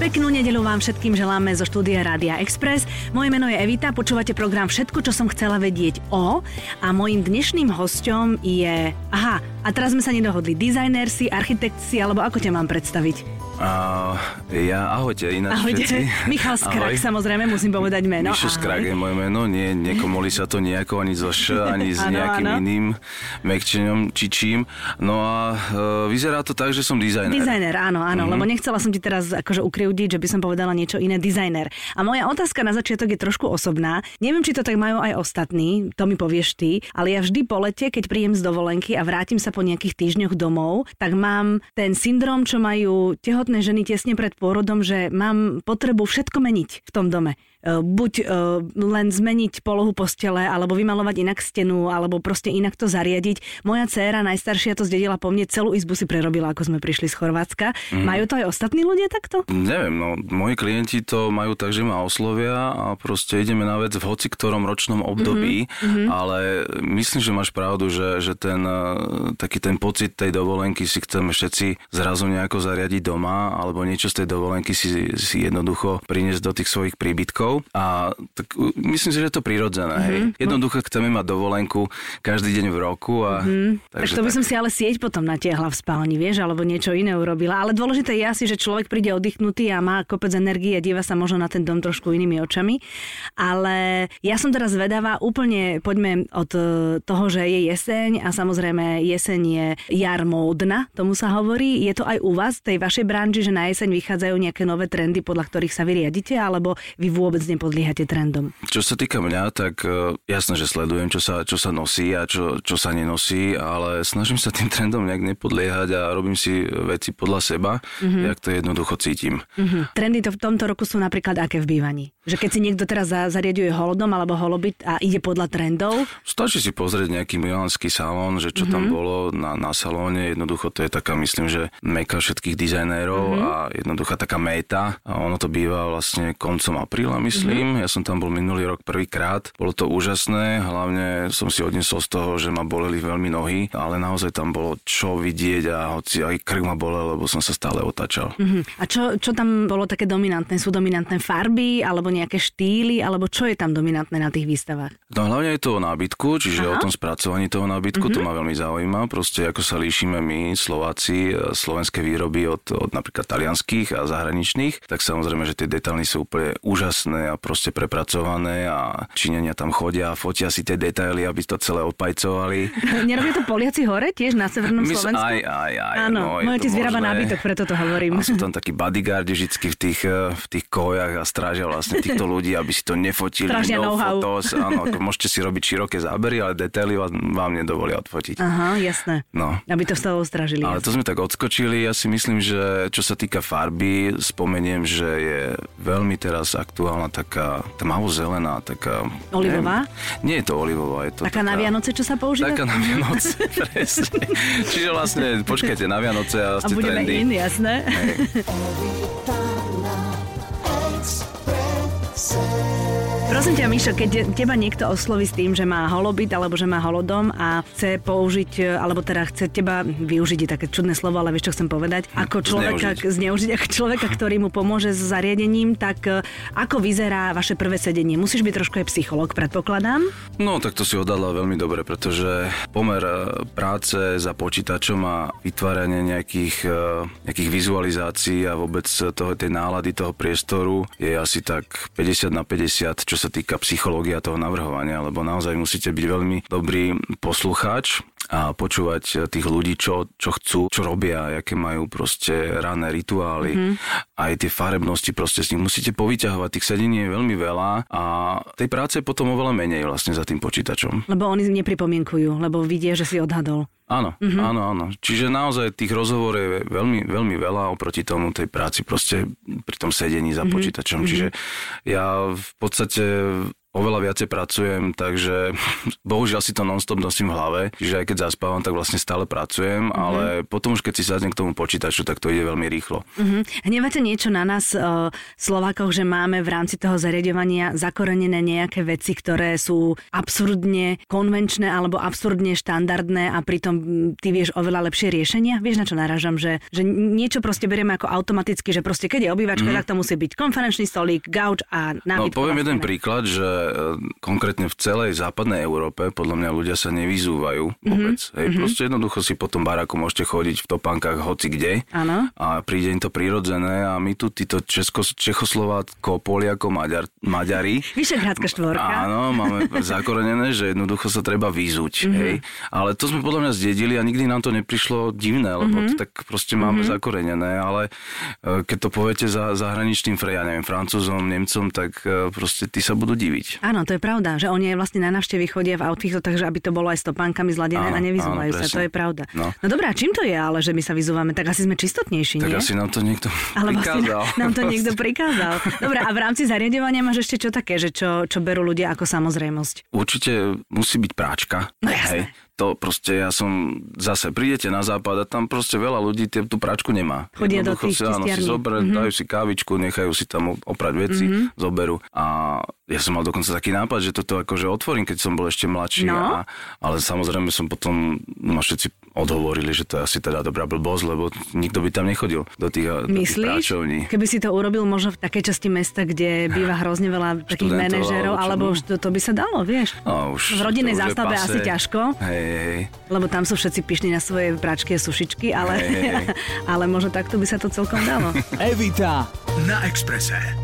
Peknú nedelu vám všetkým želáme zo štúdia Rádia Express. Moje meno je Evita, počúvate program Všetko, čo som chcela vedieť o a mojim dnešným hostom je... Aha, a teraz sme sa nedohodli. Dizajner si, architekt si, alebo ako ťa mám predstaviť? A ja, ahojte, ináč Ahojte. všetci. Michal Skrak, Ahoj. samozrejme, musím povedať meno. Mišo. Skrak je moje meno, nie, nekomolí sa to nejako ani zo š, ani s Áno, nejakým áno. iným mekčenom či čím. No a e, vyzerá to tak, že som dizajner. Dizajner, áno, áno, Mhm. mm-hmm. lebo nechcela som ti teraz akože ukriudiť, že by som povedala niečo iné, dizajner. A moja otázka na začiatok je trošku osobná. Neviem, či to tak majú aj ostatní, to mi povieš ty, ale ja vždy po lete, keď príjem z dovolenky a vrátim sa po nejakých týždňoch domov, tak mám ten syndrom, čo majú tehotné ženy tesne pred pôrodom, že mám potrebu všetko meniť v tom dome. E, Buď e, len zmeniť polohu postele, alebo vymalovať inak stenu, alebo proste inak to zariadiť. Moja dcéra najstaršia to zdedila po mne, celú izbu si prerobila, ako sme prišli z Chorvátska. Mm. Majú to aj ostatní ľudia takto? Neviem, no, moji klienti to majú tak, že ma oslovia a proste ideme na vec v hoci ktorom ročnom období, mm-hmm. ale myslím, že máš pravdu, že, že ten eh, taký ten pocit tej dovolenky si chceme všetci zrazu nejako zariadiť doma, alebo niečo z tej dovolenky si, si jednoducho priniesť do tých svojich príbytkov a tak uh, myslím si, že je to prirodzené. Mm-hmm. Hej. Jednoducho chceme mať dovolenku každý deň v roku a Mm. Tak to by som si ale sieť potom natiahla v spálni, vieš, alebo niečo iné urobila. Ale dôležité je asi, že človek príde oddychnutý a má kopec energie a díva sa možno na ten dom trošku inými očami. Ale ja som teraz vedavá úplne, poďme od e, toho, že je jeseň a samozrejme jeseň je jar módna, tomu sa hovorí. Je to aj u vás, tej vašej branži, že na jeseň vychádzajú nejaké nové trendy, podľa ktorých sa vy riadite, alebo vy vôbec nepodliehate trendom? Čo sa týka mňa, tak e, jasné, že sledujem, čo sa, čo sa nosí a čo, čo sa nenosí, ale snažím sa tým trendom nejak nepodliehať a robím si veci podľa seba, mm-hmm. jak to jednoducho cítim. Mhm. Trendy to v tomto roku sú napríklad aké v bývaní? Že keď si niekto teraz za, zariaduje holodom alebo holobyt a ide podľa trendov, Stačí si pozrieť nejaký milánsky salón, že čo mm-hmm. tam bolo na, na salóne, jednoducho to je taká, myslím, že meka všetkých dizajnérov mm-hmm. a jednoduchá taká méta. A ono to býva vlastne koncom apríla, myslím. Mm-hmm. Ja som tam bol minulý rok prvýkrát. Bolo to úžasné, hlavne som si odnesol z toho, že ma boleli veľmi nohy, ale naozaj tam bolo čo vidieť a hoci aj krk ma bolel, lebo som sa stále otáčal. Mhm. A čo, čo tam bolo také dominantné? Sú dominantné farby, alebo nejaké štýly, alebo čo je tam dominantné na tých výstavách? No hlavne je to o nábytku, čiže Aha. O tom spracovaní toho nábytku, mm-hmm. to ma veľmi zaujíma. Proste ako sa líšime my, Slováci, e, slovenské výroby od, od napríklad talianských a zahraničných, tak samozrejme, že tie detaily sú úplne úžasné a proste prepracované a Číňania tam chodia a fotia si tie detaily, aby to celé opajcovali. Nerobia to Poliaci hore tiež na Severnom My- Slovensku? Aj, aj, aj. Áno, no, možné. nábytok, preto to hovorím. A sú tam takí bodyguardi vždycky v tých, eh, v tých kojach a strážia vlastne týchto ľudí, aby si to nefotili. Strážia no photos. Áno, ako môžete si robiť široké zábery, ale detaily vám, vám nedovolia odfotiť. Aha, jasné. No. Aby to z toho ustražili. Ale to sme tak odskočili. Ja si myslím, že čo sa týka farby, spomeniem, že je veľmi teraz aktuálna taká tmavo-zelená, taká... Olivová? Neviem, nie je to olivová, je to Taká na Vianoce, čo sa používa? Taká na Vianoce, presne. Čiže vlastne, počkajte na Vianoce a A ste budeme trendy. in, jasné. Prosím ťa, Mišo, keď teba niekto osloví s tým, že má holobyt alebo že má holodom a chce použiť, alebo teda chce teba využiť, je také čudné slovo, ale vieš, čo chcem povedať, ako človeka, Zneužiť. zneužiť ako človeka, ktorý mu pomôže s zariadením, tak e, ako vyzerá vaše prvé sedenie? Musíš byť trošku aj psycholog, predpokladám. No, tak to si odhadla veľmi dobre, pretože pomer e, práce za počítačom a vytváranie nejakých, e, nejakých vizualizácií a vôbec toho, tej nálady toho priestoru je asi tak 50 na 50, čo sa týka psychológia toho navrhovania, lebo naozaj musíte byť veľmi dobrý poslucháč a počúvať tých ľudí, čo, čo chcú, čo robia, aké majú proste rané rituály, mm-hmm. aj tie farebnosti, proste z nich musíte povyťahovať, tých sedení je veľmi veľa a tej práce je potom oveľa menej vlastne za tým počítačom. Lebo oni nepripomienkujú, lebo vidia, že si odhadol. Áno, mm-hmm. áno, áno. Čiže naozaj tých rozhovorov je veľmi, veľmi veľa oproti tomu tej práci proste pri tom sedení za mm-hmm. počítačom. Čiže ja v podstate oveľa viacej pracujem, takže bohužiaľ si to non-stop nosím v hlave, čiže aj keď zaspávam, tak vlastne stále pracujem, mm-hmm. ale potom už keď si sadnem k tomu počítaču, tak to ide veľmi rýchlo. Mm-hmm. Hnevate niečo na nás uh, Slovákoch, že máme v rámci toho zariadovania zakorenené nejaké veci, ktoré sú absurdne konvenčné alebo absurdne štandardné a pritom ty vieš oveľa lepšie riešenia? Vieš, na čo narážam? Že, že niečo proste berieme ako automaticky, že proste keď je obývačka, mm. tak to musí byť konferenčný stolík, gauč a nábytko. No poviem jeden príklad, že konkrétne v celej západnej Európe podľa mňa ľudia sa nevyzúvajú mm-hmm. vôbec. Hej, mm-hmm. Proste jednoducho si po tom baráku môžete chodiť v topánkach hoci kde ano. a príde im to prirodzené a my tu títo Česko, Čechoslovácko, Poliako, Maďar, Maďari. Vyšehradská štvorka. Áno, máme zakorenené, že jednoducho sa treba vyzúť. Mm-hmm. Hej. Ale to sme podľa mňa zdedili a nikdy nám to neprišlo divné, lebo mm-hmm. to tak proste máme mm-hmm. zakorenené, ale e, keď to poviete za zahraničným, ja neviem, Francúzom, Nemcom, tak e, proste tí sa budú diviť. Áno, to je pravda, že oni aj vlastne na návštevy chodia v outfitoch, takže aby to bolo aj s topánkami zladené áno, a nevyzúvajú sa, to je pravda. No. no dobrá, čím to je ale, že my sa vyzúvame? Tak asi sme čistotnejší, tak nie? Tak asi nám to niekto ale vlastne prikázal. nám to niekto prikázal. Dobre, a v rámci zariadovania máš ešte čo také, že čo, čo berú ľudia ako samozrejmosť? Určite musí byť práčka. No jasné. Hej to proste ja som, zase prídete na západ a tam proste veľa ľudí tie, tú práčku nemá. Chodia do tých si, áno, si zober, mm-hmm. dajú si kávičku, nechajú si tam oprať veci, mm-hmm. zoberú. A ja som mal dokonca taký nápad, že toto akože otvorím, keď som bol ešte mladší. No. A, ale samozrejme som potom ma všetci odhovorili, že to je asi teda dobrá blbosť, lebo nikto by tam nechodil do tých, Myslíš? do tých Keby si to urobil možno v takej časti mesta, kde býva hrozne veľa takých manažerov, alebo, alebo to, to by sa dalo, vieš? No, už v rodinnej zástave asi ťažko. Hej, hej. Lebo tam sú všetci pyšní na svoje práčky a sušičky, ale, hej, hej. ale možno takto by sa to celkom dalo. Evita na Exprese.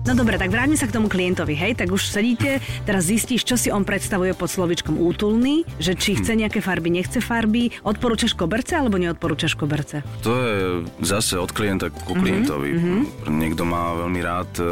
No dobre, tak vráťme sa k tomu klientovi, hej, tak už sedíte, teraz zistíš, čo si on predstavuje pod slovičkom útulný, že či chce nejaké farby, nechce farby, odporúčaš koberce alebo neodporúčaš koberce? To je zase od klienta ku mhm, klientovi. Mm-hmm. Niekto má veľmi rád e,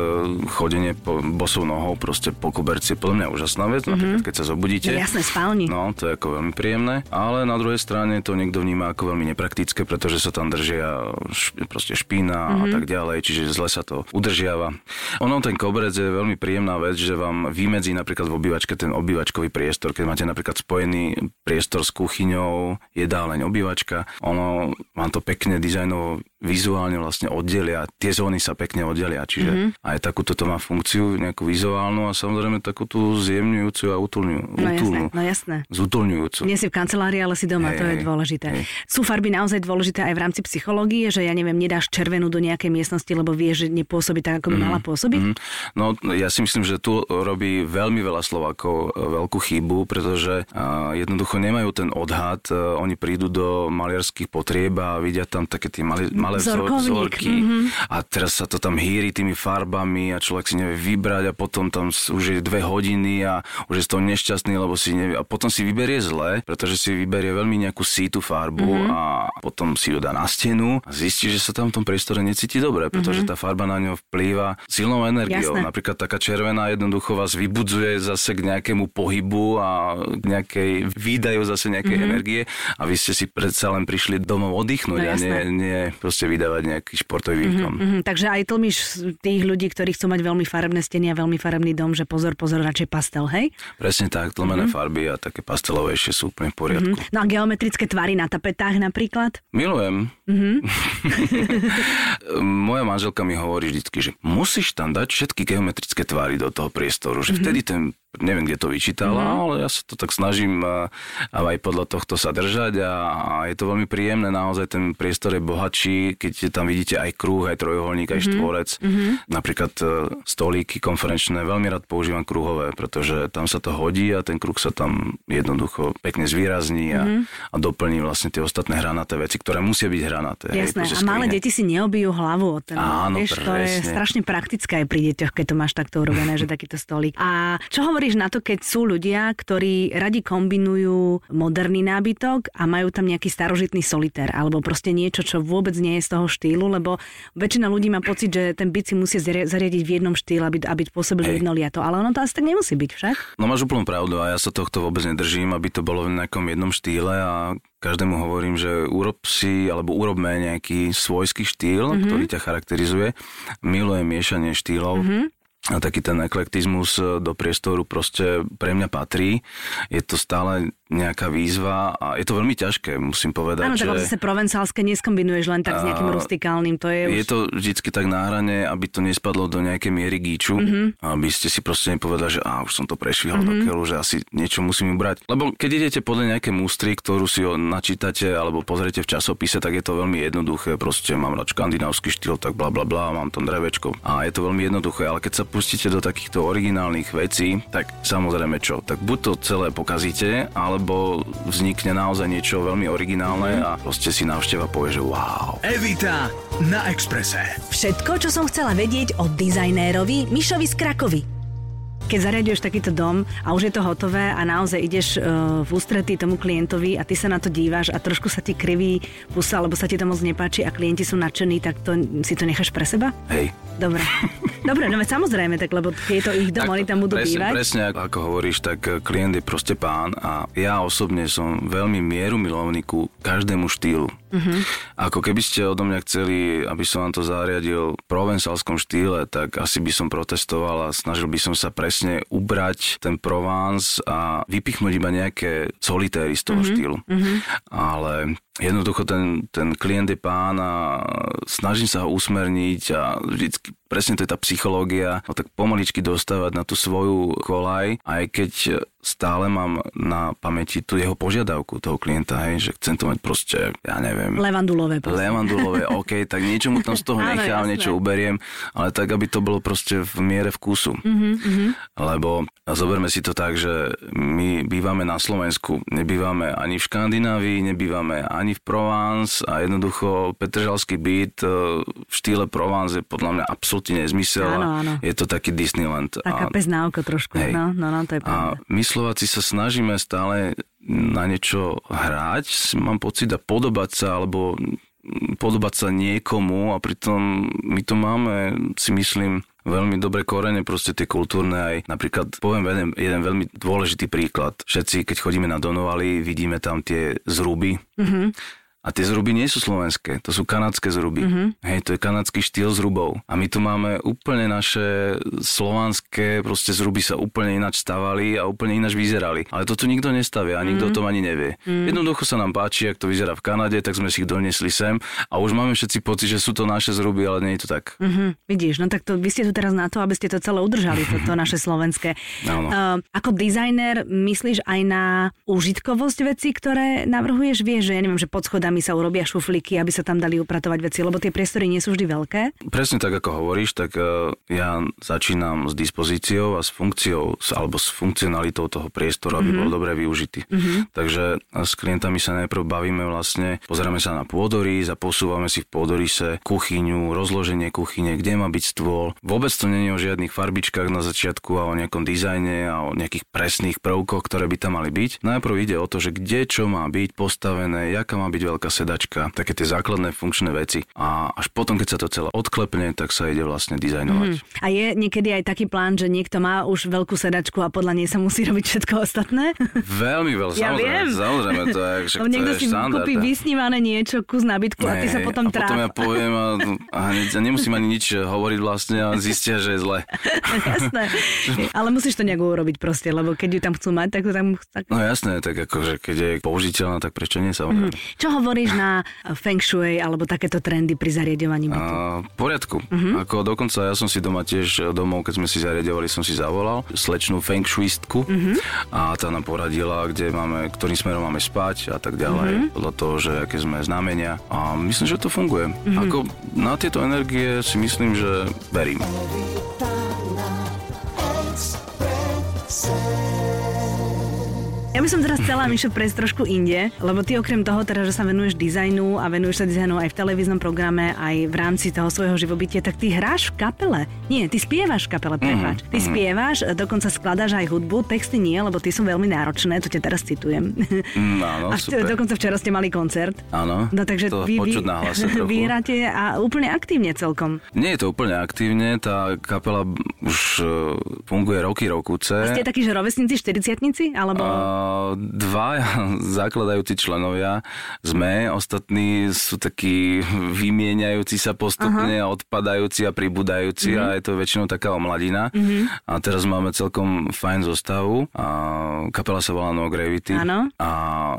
chodenie po bosou nohou, proste po koberci, podľa mňa úžasná vec, mm-hmm. napríklad keď sa zobudíte. Je jasné, spálni. No, to je ako veľmi príjemné, ale na druhej strane to niekto vníma ako veľmi nepraktické, pretože sa tam držia š, proste špína mm-hmm. a mhm. tak ďalej, čiže zle sa to udržiava. Ono ten koberec je veľmi príjemná vec, že vám vymedzí napríklad v obývačke ten obývačkový priestor. Keď máte napríklad spojený priestor s kuchyňou, jedáleň, obývačka, ono vám to pekne dizajnovo vizuálne vlastne oddelia, tie zóny sa pekne oddelia, čiže mm-hmm. aj takúto to má funkciu, nejakú vizuálnu a samozrejme takú tú zjemňujúcu a utulňu, no Jasné, no jasné. Zutulňujúcu. Nie si v kancelárii, ale si doma, hey, to je dôležité. Hey. Sú farby naozaj dôležité aj v rámci psychológie, že ja neviem, nedáš červenú do nejakej miestnosti, lebo vieš, že nepôsobí tak, ako by mm-hmm. mala pôsobiť? Mm-hmm. No ja si myslím, že tu robí veľmi veľa Slovákov e, veľkú chybu, pretože uh, jednoducho nemajú ten odhad, uh, oni prídu do maliarských potrieb a vidia tam také tie malé vzorky mm-hmm. a teraz sa to tam hýri tými farbami a človek si nevie vybrať a potom tam už je dve hodiny a už je z toho nešťastný, lebo si nevie a potom si vyberie zle, pretože si vyberie veľmi nejakú sítu farbu mm-hmm. a potom si ju dá na stenu a zistí, že sa tam v tom priestore necíti dobre, pretože mm-hmm. tá farba na ňo vplýva silnou energiou. Jasné. Napríklad taká červená jednoducho vás vybudzuje zase k nejakému pohybu a k nejakej výdaju zase nejakej mm-hmm. energie a vy ste si predsa len prišli domov oddychnúť no, a nie, nie proste vydávať dávať nejaký športový výkon. Mm-hmm, mm-hmm. Takže aj tlmiš tých ľudí, ktorí chcú mať veľmi farebné steny a veľmi farebný dom, že pozor, pozor, radšej pastel, hej? Presne tak, tlmené mm-hmm. farby a také pastelovejšie sú úplne v poriadku. Mm-hmm. No a geometrické tvary na tapetách napríklad? Milujem. Mm-hmm. Moja manželka mi hovorí vždy, že musíš tam dať všetky geometrické tvary do toho priestoru, že mm-hmm. vtedy ten neviem, kde to vyčítala, mm-hmm. ale ja sa to tak snažím a, a aj podľa tohto sa držať a, a je to veľmi príjemné, naozaj ten priestor je bohatší, keď tam vidíte aj krúh, aj trojuholník, aj mm-hmm. štvorec. Mm-hmm. Napríklad e, stolíky konferenčné, veľmi rád používam kruhové, pretože tam sa to hodí a ten kruh sa tam jednoducho pekne zvýrazní a, mm-hmm. a doplní vlastne tie ostatné hranaté veci, ktoré musia byť hranaté. Jasné, hej, a malé deti si neobijú hlavu o ten. Áno, vieš, to je strašne praktické aj pri deťoch, keď to máš takto urobené, že takýto stolík. A čo hovoríš na to, keď sú ľudia, ktorí radi kombinujú moderný nábytok a majú tam nejaký starožitný solitér alebo proste niečo, čo vôbec nie je z toho štýlu, lebo väčšina ľudí má pocit, že ten byt si musí zariadiť v jednom štýle, aby, aby pôsobil jednoliato. Ale ono to asi tak nemusí byť však. No máš úplnú pravdu a ja sa tohto vôbec nedržím, aby to bolo v nejakom jednom štýle a každému hovorím, že urob si alebo urobme nejaký svojský štýl, mm-hmm. ktorý ťa charakterizuje. Milujem miešanie štýlov. Mm-hmm a taký ten eklektizmus e, do priestoru proste pre mňa patrí. Je to stále nejaká výzva a je to veľmi ťažké, musím povedať. Áno, tak že... zase provencálske neskombinuješ len tak s nejakým rustikálnym, to je Je už... to vždycky tak na hrane, aby to nespadlo do nejakej miery gíču, Mhm. mm-hmm. aby ste si proste nepovedali, že á, už som to prešvihol mm-hmm. do keľu, že asi niečo musím brať. Lebo keď idete podľa nejaké mústry, ktorú si ho načítate alebo pozriete v časopise, tak je to veľmi jednoduché. Proste mám rád škandinávsky štýl, tak bla bla bla, mám tam drevečko. A je to veľmi jednoduché, ale keď sa pustíte do takýchto originálnych vecí, tak samozrejme čo, tak buď to celé pokazíte, alebo vznikne naozaj niečo veľmi originálne a proste si návšteva povie, že wow. Evita na Exprese. Všetko, čo som chcela vedieť o dizajnérovi Mišovi z Krakovy. Keď zariaduješ takýto dom a už je to hotové a naozaj ideš uh, v ústretí tomu klientovi a ty sa na to díváš a trošku sa ti kriví pusa, alebo sa ti to moc nepáči a klienti sú nadšení, tak to si to necháš pre seba? Hej, Dobre. Dobre, no samozrejme, tak lebo je to ich dom, oni tam budú presne, bývať. Presne ako, hovoríš, tak eh, klient je proste pán a ja osobne som veľmi mieru milovný ku každému štýlu. Mhm. Uh-huh. Ako keby ste odo mňa chceli, aby som vám to zariadil v provensalskom štýle, tak asi by som protestoval a snažil by som sa presne ubrať ten Provence a vypichnúť iba nejaké solitéry z toho uh-huh. štýlu. Uh-huh. Ale jednoducho ten, ten klient je pán a snažím sa ho usmerniť a vždycky presne to je tá psychológia, no tak pomaličky dostávať na tú svoju kolaj, aj keď stále mám na pamäti tú jeho požiadavku toho klienta, hej, že chcem to mať proste, ja neviem, Levandulové. proste. levandulové, OK, tak niečo mu tam z toho nechám, niečo uberiem, ale tak, aby to bolo proste v miere vkusu. Mhm, Lebo zoberme si to tak, že my bývame na Slovensku, nebývame ani v Škandinávii, nebývame ani v Provence a jednoducho Petržalský byt e, v štýle Provence je podľa mňa absolútne nezmysel. a Áno, áno. Je to taký Disneyland. Taká A- pes na oko trošku. Hej. No, no, no, to je a pravda. my Slováci sa snažíme stále na niečo hrať, mám pocit, a podobať sa, alebo podobať sa niekomu a pritom my to máme, si myslím, veľmi dobré korene, proste tie kultúrne aj. Napríklad poviem jeden, jeden veľmi dôležitý príklad. Všetci, keď chodíme na Donovali, vidíme tam tie zruby. Mm-hmm. A tie zruby nie sú slovenské, to sú kanadské zruby. Mm-hmm. Hej, to je kanadský štýl zrubov. A my tu máme úplne naše slovanské, proste zruby sa úplne ináč stavali a úplne ináč vyzerali. Ale to tu nikto nestavia a nikto mm-hmm. o tom ani nevie. Mm-hmm. Jednoducho sa nám páči, ak to vyzerá v Kanade, tak sme si ich doniesli sem a už máme všetci pocit, že sú to naše zruby, ale nie je to tak. Mhm, vidíš, no tak to, vy ste tu teraz na to, aby ste to celé udržali, toto naše slovenské. Áno. Uh, ako dizajner myslíš aj na užitkovosť vecí, ktoré navrhuješ? Vieš, že ja neviem, že pod schodami sa urobia šuflíky, aby sa tam dali upratovať veci, lebo tie priestory nie sú vždy veľké. Presne tak, ako hovoríš, tak uh, ja začínam s dispozíciou a s funkciou, alebo s funkcionalitou toho priestoru, aby mm-hmm. bol dobre využitý. Mm-hmm. Takže uh, s klientami sa najprv bavíme vlastne, pozeráme sa na pôdorys a posúvame si v pôdoryse kuchyňu, rozloženie kuchyne, kde má byť stôl. Vôbec to nie je o žiadnych farbičkách na začiatku a o nejakom dizajne a o nejakých presných prvkoch, ktoré by tam mali byť. Najprv ide o to, že kde čo má byť postavené, jaká má byť veľká sedačka, také tie základné funkčné veci. A až potom, keď sa to celé odklepne, tak sa ide vlastne dizajnovať. Mm. A je niekedy aj taký plán, že niekto má už veľkú sedačku a podľa nej sa musí robiť všetko ostatné? Veľmi veľa, Ja samozrejme, viem. samozrejme, to je, však to niekto je si štandard. kúpi vysnívané niečo, kus nábytku a ty sa potom a potom ja poviem a, a hneď, a nemusím ani nič hovoriť vlastne a zistia, že je zle. Jasné. Ale musíš to nejak urobiť proste, lebo keď ju tam chcú mať, tak to tam... Tak... No jasné, tak akože keď je použiteľná, tak prečo nie samozrejme. Čo hovoríš na feng shui alebo takéto trendy pri zariadovaní bytu? V poriadku. Uh-huh. Ako dokonca ja som si doma tiež domov, keď sme si zariadovali, som si zavolal slečnú feng shuistku uh-huh. a tá nám poradila, kde máme, ktorým smerom máme spať a tak ďalej. Uh-huh. Podľa toho, že aké sme znamenia. A myslím, že to funguje. Uh-huh. Ako na tieto energie si myslím, že verím. Ja by som teraz chcela, Mišo, prejsť trošku inde, lebo ty okrem toho, teda, že sa venuješ dizajnu a venuješ sa dizajnu aj v televíznom programe, aj v rámci toho svojho živobytia, tak ty hráš v kapele. Nie, ty spievaš v kapele, prepáč. Ty spievaš, dokonca skladáš aj hudbu, texty nie, lebo tie sú veľmi náročné, to ťa teraz citujem. Mm, áno, a super. dokonca včera ste mali koncert. Áno, No takže to vy, trochu. vy hráte a úplne aktívne celkom. Nie je to úplne aktívne, tá kapela už e, funguje roky, rokuce. Ste takí, že rovesníci, 40 alebo... A dva zakladajúci členovia sme, ostatní sú takí vymieňajúci sa postupne, Aha. odpadajúci a pribúdajúci mm-hmm. a je to väčšinou taká omladina. Mm-hmm. A teraz máme celkom fajn zostavu. A kapela sa volá No Gravity. Áno. A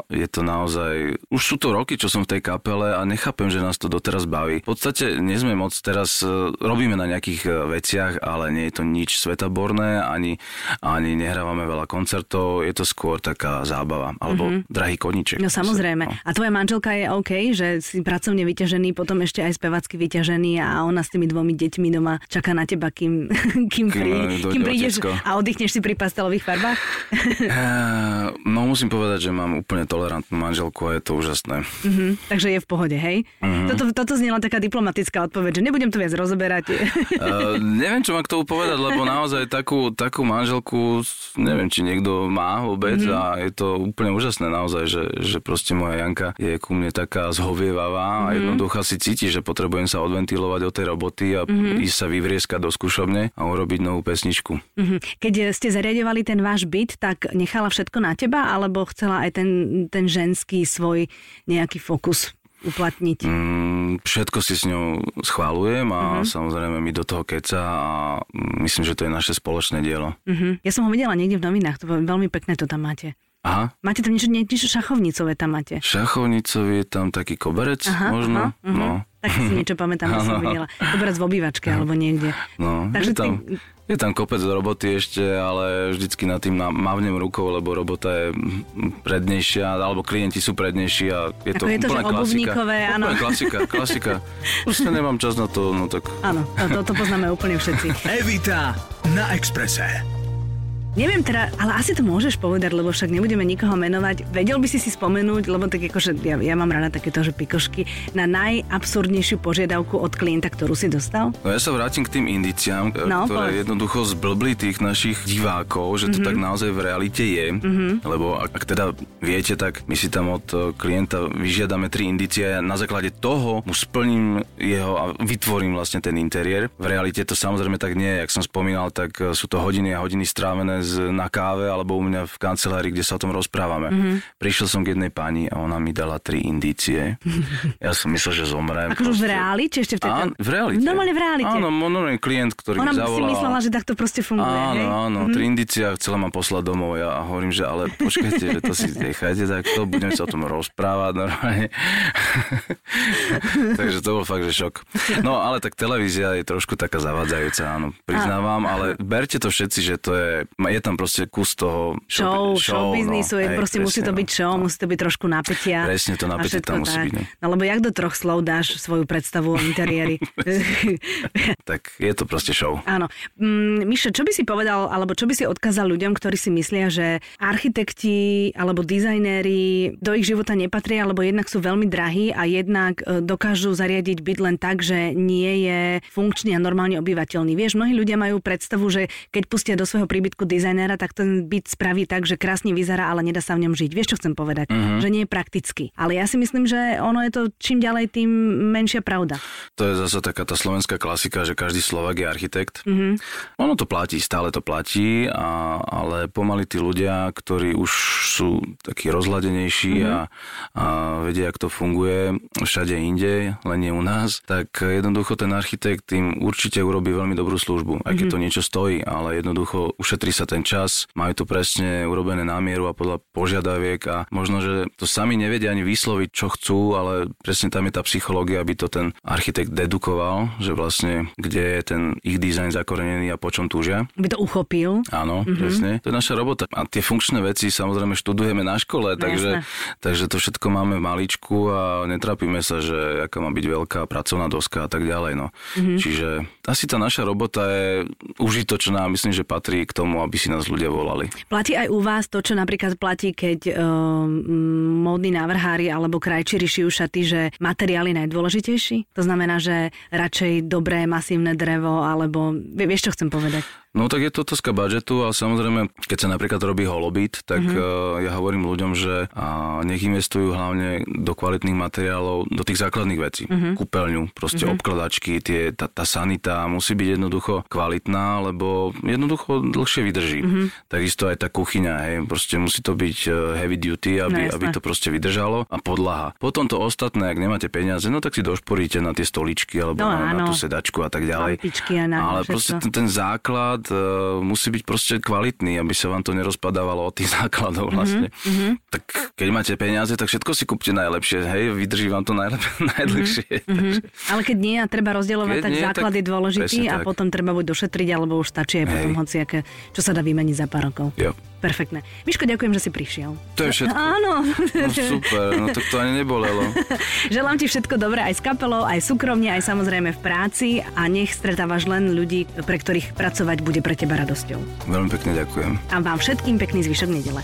je to naozaj... Už sú to roky, čo som v tej kapele a nechápem, že nás to doteraz baví. V podstate nie sme moc teraz... E, robíme na nejakých e, veciach, ale nie je to nič svetaborné, ani, ani nehrávame veľa koncertov, je to skôr taká zábava. Alebo mm-hmm. drahý koníček. No samozrejme. No. A tvoja manželka je OK, že si pracovne vyťažený, potom ešte aj spevacky vyťažený a ona s tými dvomi deťmi doma čaká na teba, kým, kým, kým, kým prídeš a oddychneš si pri pastelových farbách? Uh, no musím povedať, že mám úplne tolerantnú manželku a je to úžasné. Uh-huh, takže je v pohode, hej? Uh-huh. Toto, toto znela taká diplomatická odpoveď, že nebudem to viac rozoberať. Uh, neviem, čo mám k tomu povedať, lebo naozaj takú, takú manželku, neviem, či niekto má vôbec uh-huh. a je to úplne úžasné naozaj, že, že proste moja Janka je ku mne taká zhovievavá uh-huh. a jednoducho si cíti, že potrebujem sa odventilovať od tej roboty a uh-huh. ísť sa vyvrieskať do skúšobne a urobiť novú pesničku. Uh-huh. Keď ste zariadovali ten váš byt, tak nechala všetko na teba, alebo chcela aj ten, ten ženský svoj nejaký fokus uplatniť? Mm, všetko si s ňou schválujem a uh-huh. samozrejme mi do toho keca a myslím, že to je naše spoločné dielo. Uh-huh. Ja som ho videla niekde v novinách, to veľmi pekné to tam máte. Aha. Máte tam niečo, niečo šachovnicové tam máte? Šachovnicový je tam taký koberec aha, možno. Aha, uh-huh. no. Tak si niečo pamätám, že som videla. Koberec v obývačke alebo niekde. No, Takže je tam, ty... je tam kopec roboty ešte, ale vždycky nad tým mávnem rukou, lebo robota je prednejšia, alebo klienti sú prednejší a je Ako to je to, úplne klasika. áno. Úplne klasika, klasika. Už nemám čas na to, no tak... Áno, to, to poznáme úplne všetci. Evita na Exprese. Neviem teda, ale asi to môžeš povedať, lebo však nebudeme nikoho menovať. Vedel by si si spomenúť, lebo tak akože ja, ja mám rada takéto, že pikošky, na najabsurdnejšiu požiadavku od klienta, ktorú si dostal? No ja sa vrátim k tým indiciám, e, no, ktoré povedz. jednoducho zblbli tých našich divákov, že to mm-hmm. tak naozaj v realite je. Mm-hmm. Lebo ak, ak teda viete, tak my si tam od e, klienta vyžiadame tri indície a na základe toho mu splním jeho a vytvorím vlastne ten interiér. V realite to samozrejme tak nie je. Jak som spomínal, tak e, sú to hodiny a hodiny strávené z, na káve alebo u mňa v kancelárii, kde sa o tom rozprávame. Mm-hmm. Prišiel som k jednej pani a ona mi dala tri indície. Ja som myslel, že zomrem. Akože v reáli, či ešte v tej... Áno, v realite. Normálne v realite. Áno, normálne klient, ktorý ona mi zavolal. Ona si myslela, že takto proste funguje, Áno, hej? áno, mm-hmm. tri indície a chcela ma poslať domov. Ja hovorím, že ale počkajte, že to si nechajte takto, budeme sa o tom rozprávať normálne. Takže to bol fakt, že šok. No, ale tak televízia je trošku taká zavádzajúca, áno, priznávam, ale berte to všetci, že to je, je tam proste kus toho show, show, show biznisu, no, je, proste presne, musí to byť no. show, no. musí to byť trošku napätia. Presne to napätie tam musí tak. byť. Ne? No lebo jak do troch slov dáš svoju predstavu o interiéri? tak je to proste show. Áno. Mm, Mišo, čo by si povedal, alebo čo by si odkázal ľuďom, ktorí si myslia, že architekti alebo dizajnéri do ich života nepatria, alebo jednak sú veľmi drahí a jednak e, dokážu zariadiť byt len tak, že nie je funkčný a normálne obyvateľný. Vieš, mnohí ľudia majú predstavu, že keď pustia do svojho príbytku dizajnéra, tak ten byt spraví tak, že krásne vyzerá, ale nedá sa v ňom žiť. Vieš, čo chcem povedať? Uh-huh. Že nie je praktický. Ale ja si myslím, že ono je to čím ďalej, tým menšia pravda. To je zase taká tá slovenská klasika, že každý Slovak je architekt. Uh-huh. Ono to platí, stále to platí, a, ale pomaly tí ľudia, ktorí už sú takí rozladenejší uh-huh. a, a vedia, ako to funguje všade inde, len nie u nás, tak jednoducho ten architekt im určite urobí veľmi dobrú službu, aj keď uh-huh. to niečo stojí, ale jednoducho ušetrí sa ten čas, majú to presne urobené na mieru a podľa požiadaviek a možno, že to sami nevedia ani vysloviť, čo chcú, ale presne tam je tá psychológia, aby to ten architekt dedukoval, že vlastne kde je ten ich dizajn zakorenený a po čom túžia. By to uchopil. Áno, mm-hmm. presne. To je naša robota. A tie funkčné veci samozrejme študujeme na škole, no, takže, takže to všetko máme v maličku a netrápime sa, že aká má byť veľká pracovná doska a tak ďalej. No. Mm-hmm. Čiže asi tá naša robota je užitočná a myslím, že patrí k tomu, aby si nás ľudia volali. Platí aj u vás to, čo napríklad platí, keď uh, módni návrhári alebo krajčíri šijú šaty, že materiál je najdôležitejší? To znamená, že radšej dobré masívne drevo, alebo vieš, čo chcem povedať? No tak je to otázka budžetu, ale samozrejme, keď sa napríklad robí holobit, tak mm-hmm. ja hovorím ľuďom, že uh, nech investujú hlavne do kvalitných materiálov, do tých základných vecí. Mm-hmm. Kúpeľňu, proste mm-hmm. obkladačky, tie, tá, tá sanita musí byť jednoducho kvalitná, lebo jednoducho dlhšie vydrží. Mm-hmm. Takisto aj tá kuchyňa, hej, proste musí to byť e, heavy duty, aby, no, aby to proste vydržalo a podlaha. Potom to ostatné, ak nemáte peniaze, no tak si došporíte na tie stoličky alebo no, na, na tú sedačku a tak ďalej. A na Ale proste ten, ten základ základ uh, musí byť proste kvalitný, aby sa vám to nerozpadávalo od tých základov mhm, vlastne. Mm-hmm. Tak keď máte peniaze, tak všetko si kúpte najlepšie, hej, vydrží vám to najlep- najdlhšie. Mm-hmm. Takže... Ale keď nie a treba rozdielovať, keď tak nie, základ tak je dôležitý a tak. potom treba buď došetriť, alebo už stačí aj hej. potom hociaké, čo sa dá vymeniť za pár rokov. Jo. Perfektné. Miško, ďakujem, že si prišiel. To je všetko. Áno. No super, no tak to ani nebolelo. Želám ti všetko dobré aj s kapelou, aj súkromne, aj samozrejme v práci a nech stretávaš len ľudí, pre ktorých pracovať bude pre teba radosťou. Veľmi pekne ďakujem. A vám všetkým pekný zvyšok nedele.